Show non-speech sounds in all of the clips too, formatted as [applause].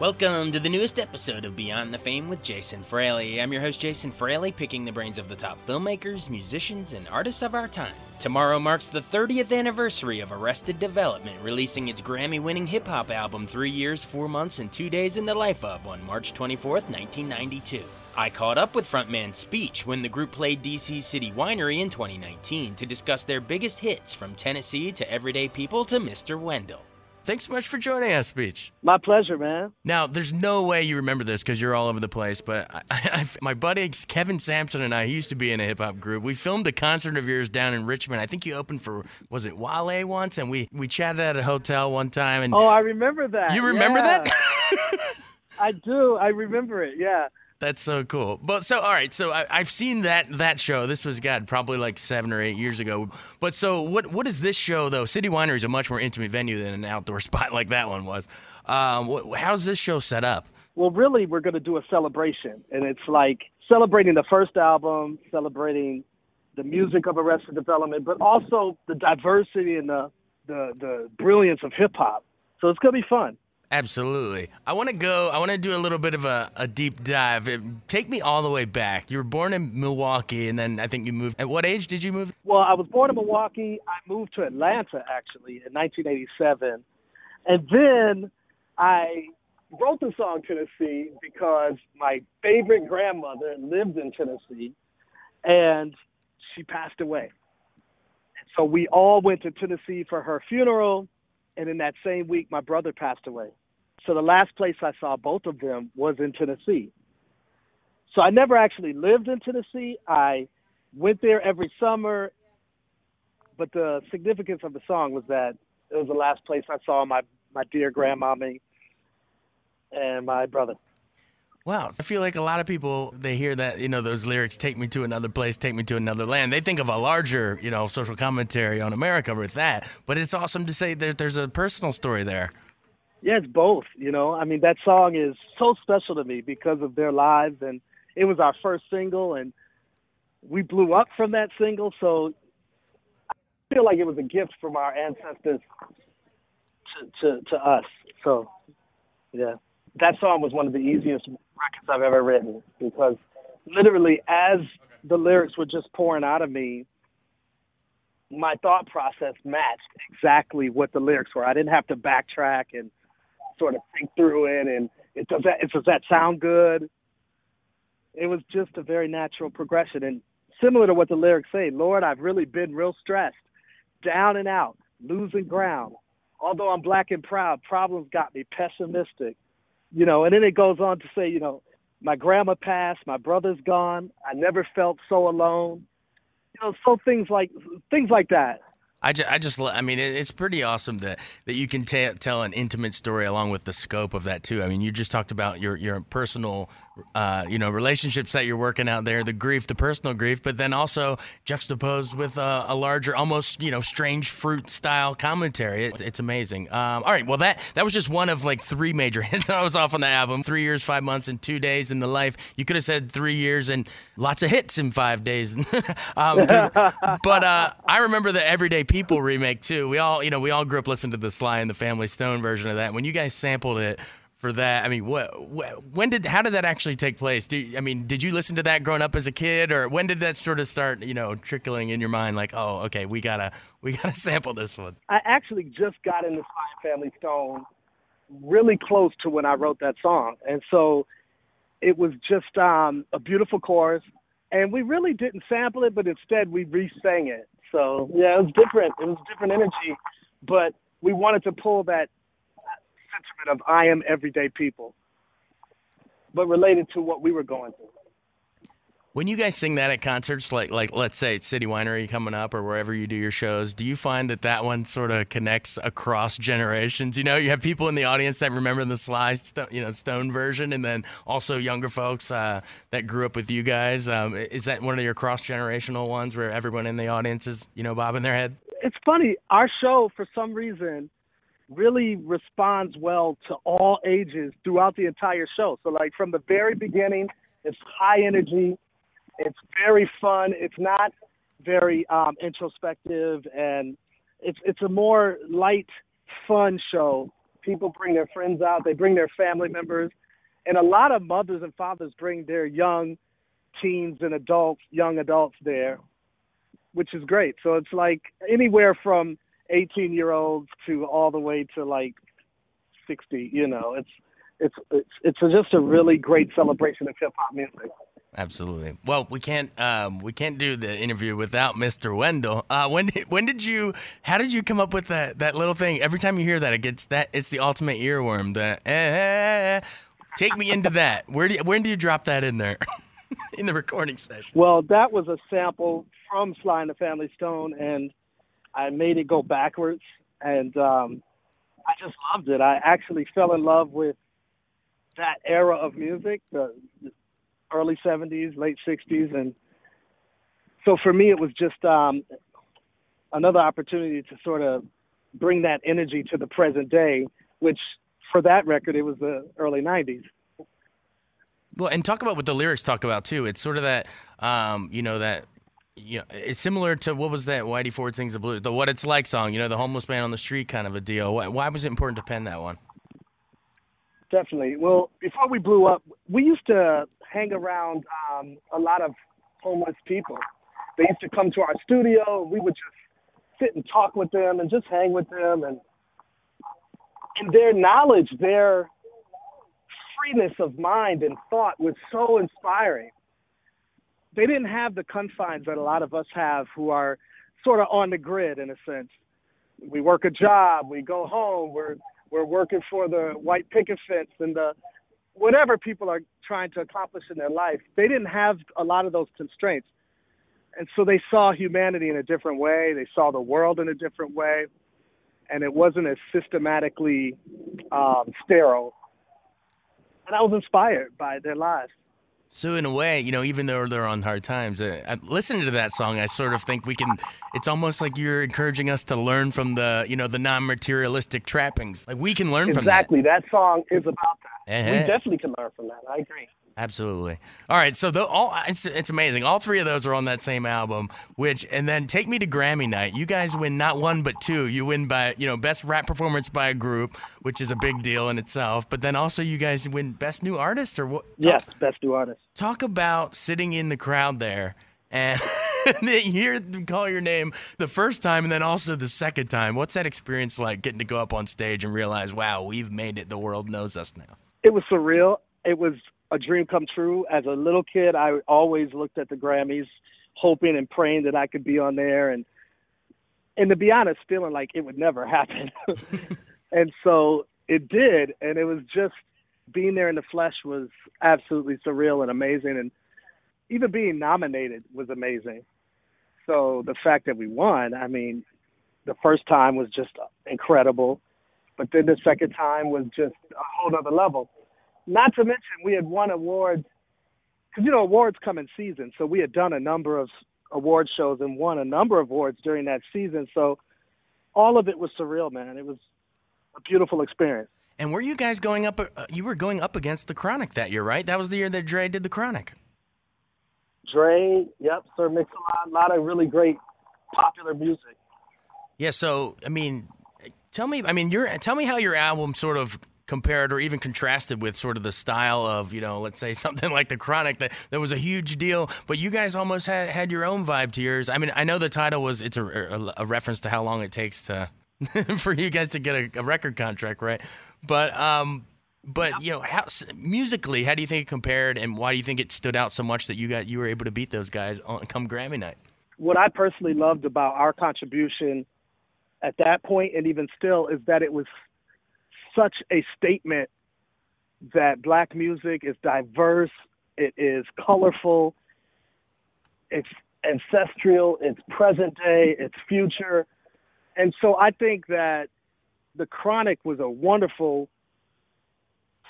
Welcome to the newest episode of Beyond the Fame with Jason Fraley. I'm your host, Jason Fraley, picking the brains of the top filmmakers, musicians, and artists of our time. Tomorrow marks the 30th anniversary of Arrested Development, releasing its Grammy winning hip hop album, Three Years, Four Months, and Two Days in the Life of, on March 24th, 1992. I caught up with frontman Speech when the group played DC City Winery in 2019 to discuss their biggest hits from Tennessee to Everyday People to Mr. Wendell. Thanks so much for joining us, Speech. My pleasure, man. Now, there's no way you remember this because you're all over the place, but [laughs] I, I, my buddy Kevin Sampson and I, he used to be in a hip hop group. We filmed a concert of yours down in Richmond. I think you opened for, was it Wale once? And we, we chatted at a hotel one time. And oh, I remember that. You remember yeah. that? [laughs] I do. I remember it, yeah. That's so cool. But so all right, so I, have seen that that show. This was God probably like seven or eight years ago. But so what what is this show though? City Winery is a much more intimate venue than an outdoor [laughs] spot like that one was. Um, what, how's this show set up? Well, really, we're going to do a celebration, and it's like celebrating the first album, celebrating the music of Arrested Development, but also the diversity and the the, the brilliance of hip hop. So it's going to be fun. Absolutely. I want to go, I want to do a little bit of a, a deep dive. Take me all the way back. You were born in Milwaukee, and then I think you moved. At what age did you move? Well, I was born in Milwaukee. I moved to Atlanta, actually, in 1987. And then I wrote the song Tennessee because my favorite grandmother lived in Tennessee, and she passed away. So we all went to Tennessee for her funeral and in that same week, my brother passed away. So the last place I saw both of them was in Tennessee. So I never actually lived in Tennessee. I went there every summer, but the significance of the song was that it was the last place I saw my my dear grandmommy and my brother. Wow. I feel like a lot of people, they hear that, you know, those lyrics, take me to another place, take me to another land. They think of a larger, you know, social commentary on America with that. But it's awesome to say that there's a personal story there. Yeah, it's both. You know, I mean, that song is so special to me because of their lives. And it was our first single, and we blew up from that single. So I feel like it was a gift from our ancestors to, to, to us. So, yeah that song was one of the easiest records I've ever written because literally as the lyrics were just pouring out of me, my thought process matched exactly what the lyrics were. I didn't have to backtrack and sort of think through it and it does that does that sound good? It was just a very natural progression and similar to what the lyrics say, Lord, I've really been real stressed, down and out, losing ground. Although I'm black and proud, problems got me pessimistic you know, and then it goes on to say, you know, my grandma passed, my brother's gone, I never felt so alone. You know, so things like things like that. I just, I just, I mean, it's pretty awesome that, that you can t- tell an intimate story along with the scope of that too. I mean, you just talked about your your personal uh, you know, relationships that you're working out there, the grief, the personal grief, but then also juxtaposed with a, a larger, almost, you know, strange fruit style commentary. It's, it's amazing. Um, all right. Well, that, that was just one of like three major [laughs] hits I was off on the album. Three years, five months, and two days in the life. You could have said three years and lots of hits in five days. [laughs] um, but uh, I remember the Everyday People remake too. We all, you know, we all grew up listening to the Sly and the Family Stone version of that. When you guys sampled it, for that. I mean, what, when did how did that actually take place? Do, I mean, did you listen to that growing up as a kid, or when did that sort of start, you know, trickling in your mind? Like, oh, okay, we gotta we gotta [laughs] sample this one. I actually just got into Sly Family Stone really close to when I wrote that song, and so it was just um, a beautiful chorus, and we really didn't sample it, but instead we re-sang it. So yeah, it was different. It was different energy, but we wanted to pull that sentiment of I am everyday people, but related to what we were going through. When you guys sing that at concerts, like like let's say it's City Winery coming up or wherever you do your shows, do you find that that one sort of connects across generations? You know, you have people in the audience that remember the Sly, you know, Stone version, and then also younger folks uh, that grew up with you guys. Um, is that one of your cross generational ones where everyone in the audience is, you know, bobbing their head? It's funny. Our show, for some reason, really responds well to all ages throughout the entire show. So, like from the very beginning, it's high energy it's very fun. It's not very um, introspective, and it's it's a more light, fun show. People bring their friends out. They bring their family members, and a lot of mothers and fathers bring their young teens and adults, young adults there, which is great. So it's like anywhere from 18 year olds to all the way to like 60. You know, it's it's it's it's just a really great celebration of hip hop music. Absolutely. Well, we can't um, we can't do the interview without Mr. Wendell. Uh, when did, when did you? How did you come up with that that little thing? Every time you hear that, it gets that it's the ultimate earworm. The eh, eh, eh. take me into that. Where do you, when do you drop that in there? [laughs] in the recording session. Well, that was a sample from Sly and the Family Stone, and I made it go backwards, and um, I just loved it. I actually fell in love with that era of music, the early 70s, late 60s. And so for me, it was just um, another opportunity to sort of bring that energy to the present day, which for that record, it was the early 90s. Well, and talk about what the lyrics talk about too. It's sort of that, um, you know, that you know, it's similar to what was that Whitey Ford sings the blues, the "What It's Like" song. You know, the homeless man on the street kind of a deal. Why, why was it important to pen that one? Definitely. Well, before we blew up, we used to hang around um, a lot of homeless people. They used to come to our studio. We would just sit and talk with them and just hang with them, and and their knowledge, their freeness of mind and thought was so inspiring. They didn't have the confines that a lot of us have, who are sort of on the grid in a sense. We work a job, we go home, we're we're working for the white picket fence and the whatever people are trying to accomplish in their life, they didn't have a lot of those constraints. And so they saw humanity in a different way. They saw the world in a different way. And it wasn't as systematically um, sterile. And I was inspired by their lives. So in a way, you know, even though they're on hard times, uh, listening to that song, I sort of think we can. It's almost like you're encouraging us to learn from the, you know, the non-materialistic trappings. Like we can learn exactly. from that. Exactly. That song is about that. Uh-huh. We definitely can learn from that. I agree. Absolutely. All right, so the, all it's, it's amazing. All three of those are on that same album. Which and then take me to Grammy night. You guys win not one but two. You win by you know best rap performance by a group, which is a big deal in itself. But then also you guys win best new artist or what? Talk, yes, best new artist. Talk about sitting in the crowd there and [laughs] they hear them call your name the first time and then also the second time. What's that experience like getting to go up on stage and realize, wow, we've made it. The world knows us now. It was surreal. It was a dream come true. As a little kid, I always looked at the Grammys, hoping and praying that I could be on there, and and to be honest, feeling like it would never [laughs] happen. [laughs] and so it did, and it was just being there in the flesh was absolutely surreal and amazing, and even being nominated was amazing. So the fact that we won, I mean, the first time was just incredible, but then the second time was just a whole other level. Not to mention, we had won awards because you know awards come in season. So we had done a number of award shows and won a number of awards during that season. So all of it was surreal, man. It was a beautiful experience. And were you guys going up? Uh, you were going up against the Chronic that year, right? That was the year that Dre did the Chronic. Dre, yep, Sir Mix-a-Lot, a lot of really great popular music. Yeah, so I mean, tell me, I mean, your tell me how your album sort of compared or even contrasted with sort of the style of, you know, let's say [laughs] something like the Chronic that, that was a huge deal, but you guys almost had, had your own vibe to yours. I mean, I know the title was, it's a, a, a reference to how long it takes to, [laughs] for you guys to get a, a record contract, right? But, um, but you know, how, musically, how do you think it compared, and why do you think it stood out so much that you got you were able to beat those guys on come Grammy night? What I personally loved about our contribution at that point and even still is that it was such a statement that black music is diverse, it is colorful, it's ancestral, it's present day, it's future. And so I think that The Chronic was a wonderful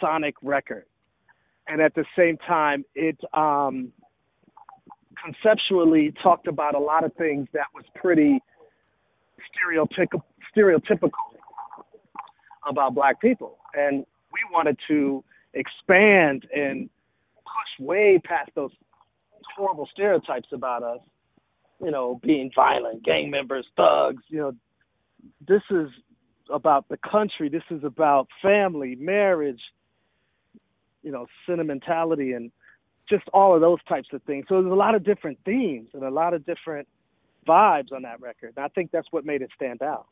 sonic record. And at the same time, it um, conceptually talked about a lot of things that was pretty stereotypical, stereotypical about black people. And we wanted to expand and push way past those horrible stereotypes about us, you know, being violent, gang members, thugs, you know, this is about the country, this is about family, marriage, you know, sentimentality and just all of those types of things. So there's a lot of different themes and a lot of different vibes on that record. And I think that's what made it stand out.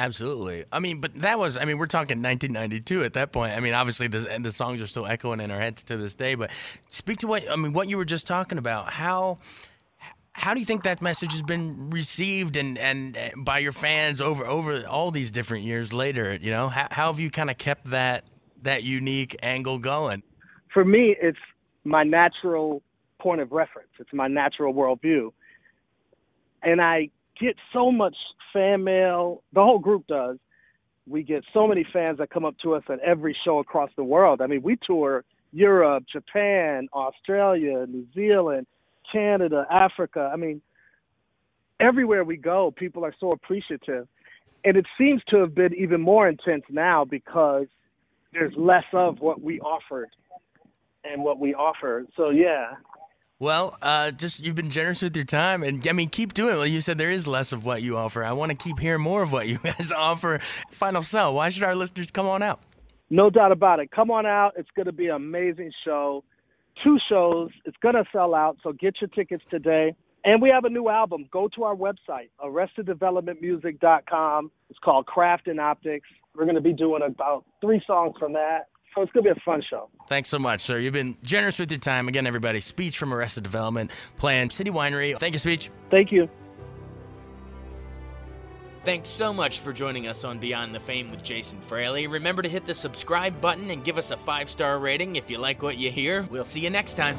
Absolutely. I mean, but that was, I mean, we're talking 1992 at that point. I mean, obviously, the, the songs are still echoing in our heads to this day. But speak to what, I mean, what you were just talking about. How, how do you think that message has been received and, and uh, by your fans over over all these different years later? You know, how, how have you kind of kept that that unique angle going? For me, it's my natural point of reference. It's my natural worldview, and I get so much fan mail. The whole group does. We get so many fans that come up to us at every show across the world. I mean, we tour Europe, Japan, Australia, New Zealand, Canada, Africa. I mean, everywhere we go, people are so appreciative. And it seems to have been even more intense now because there's less of what we offered and what we offer. So, yeah, well, uh, just you've been generous with your time, and I mean, keep doing it. Like you said, there is less of what you offer. I want to keep hearing more of what you [laughs] guys offer. Final sell. Why should our listeners come on out? No doubt about it. Come on out. It's going to be an amazing show. Two shows. It's going to sell out. So get your tickets today. And we have a new album. Go to our website, arresteddevelopmentmusic.com. It's called Craft and Optics. We're going to be doing about three songs from that. So it's going to be a fun show. Thanks so much, sir. You've been generous with your time. Again, everybody, Speech from Arrested Development, playing City Winery. Thank you, Speech. Thank you. Thanks so much for joining us on Beyond the Fame with Jason Fraley. Remember to hit the subscribe button and give us a five star rating if you like what you hear. We'll see you next time.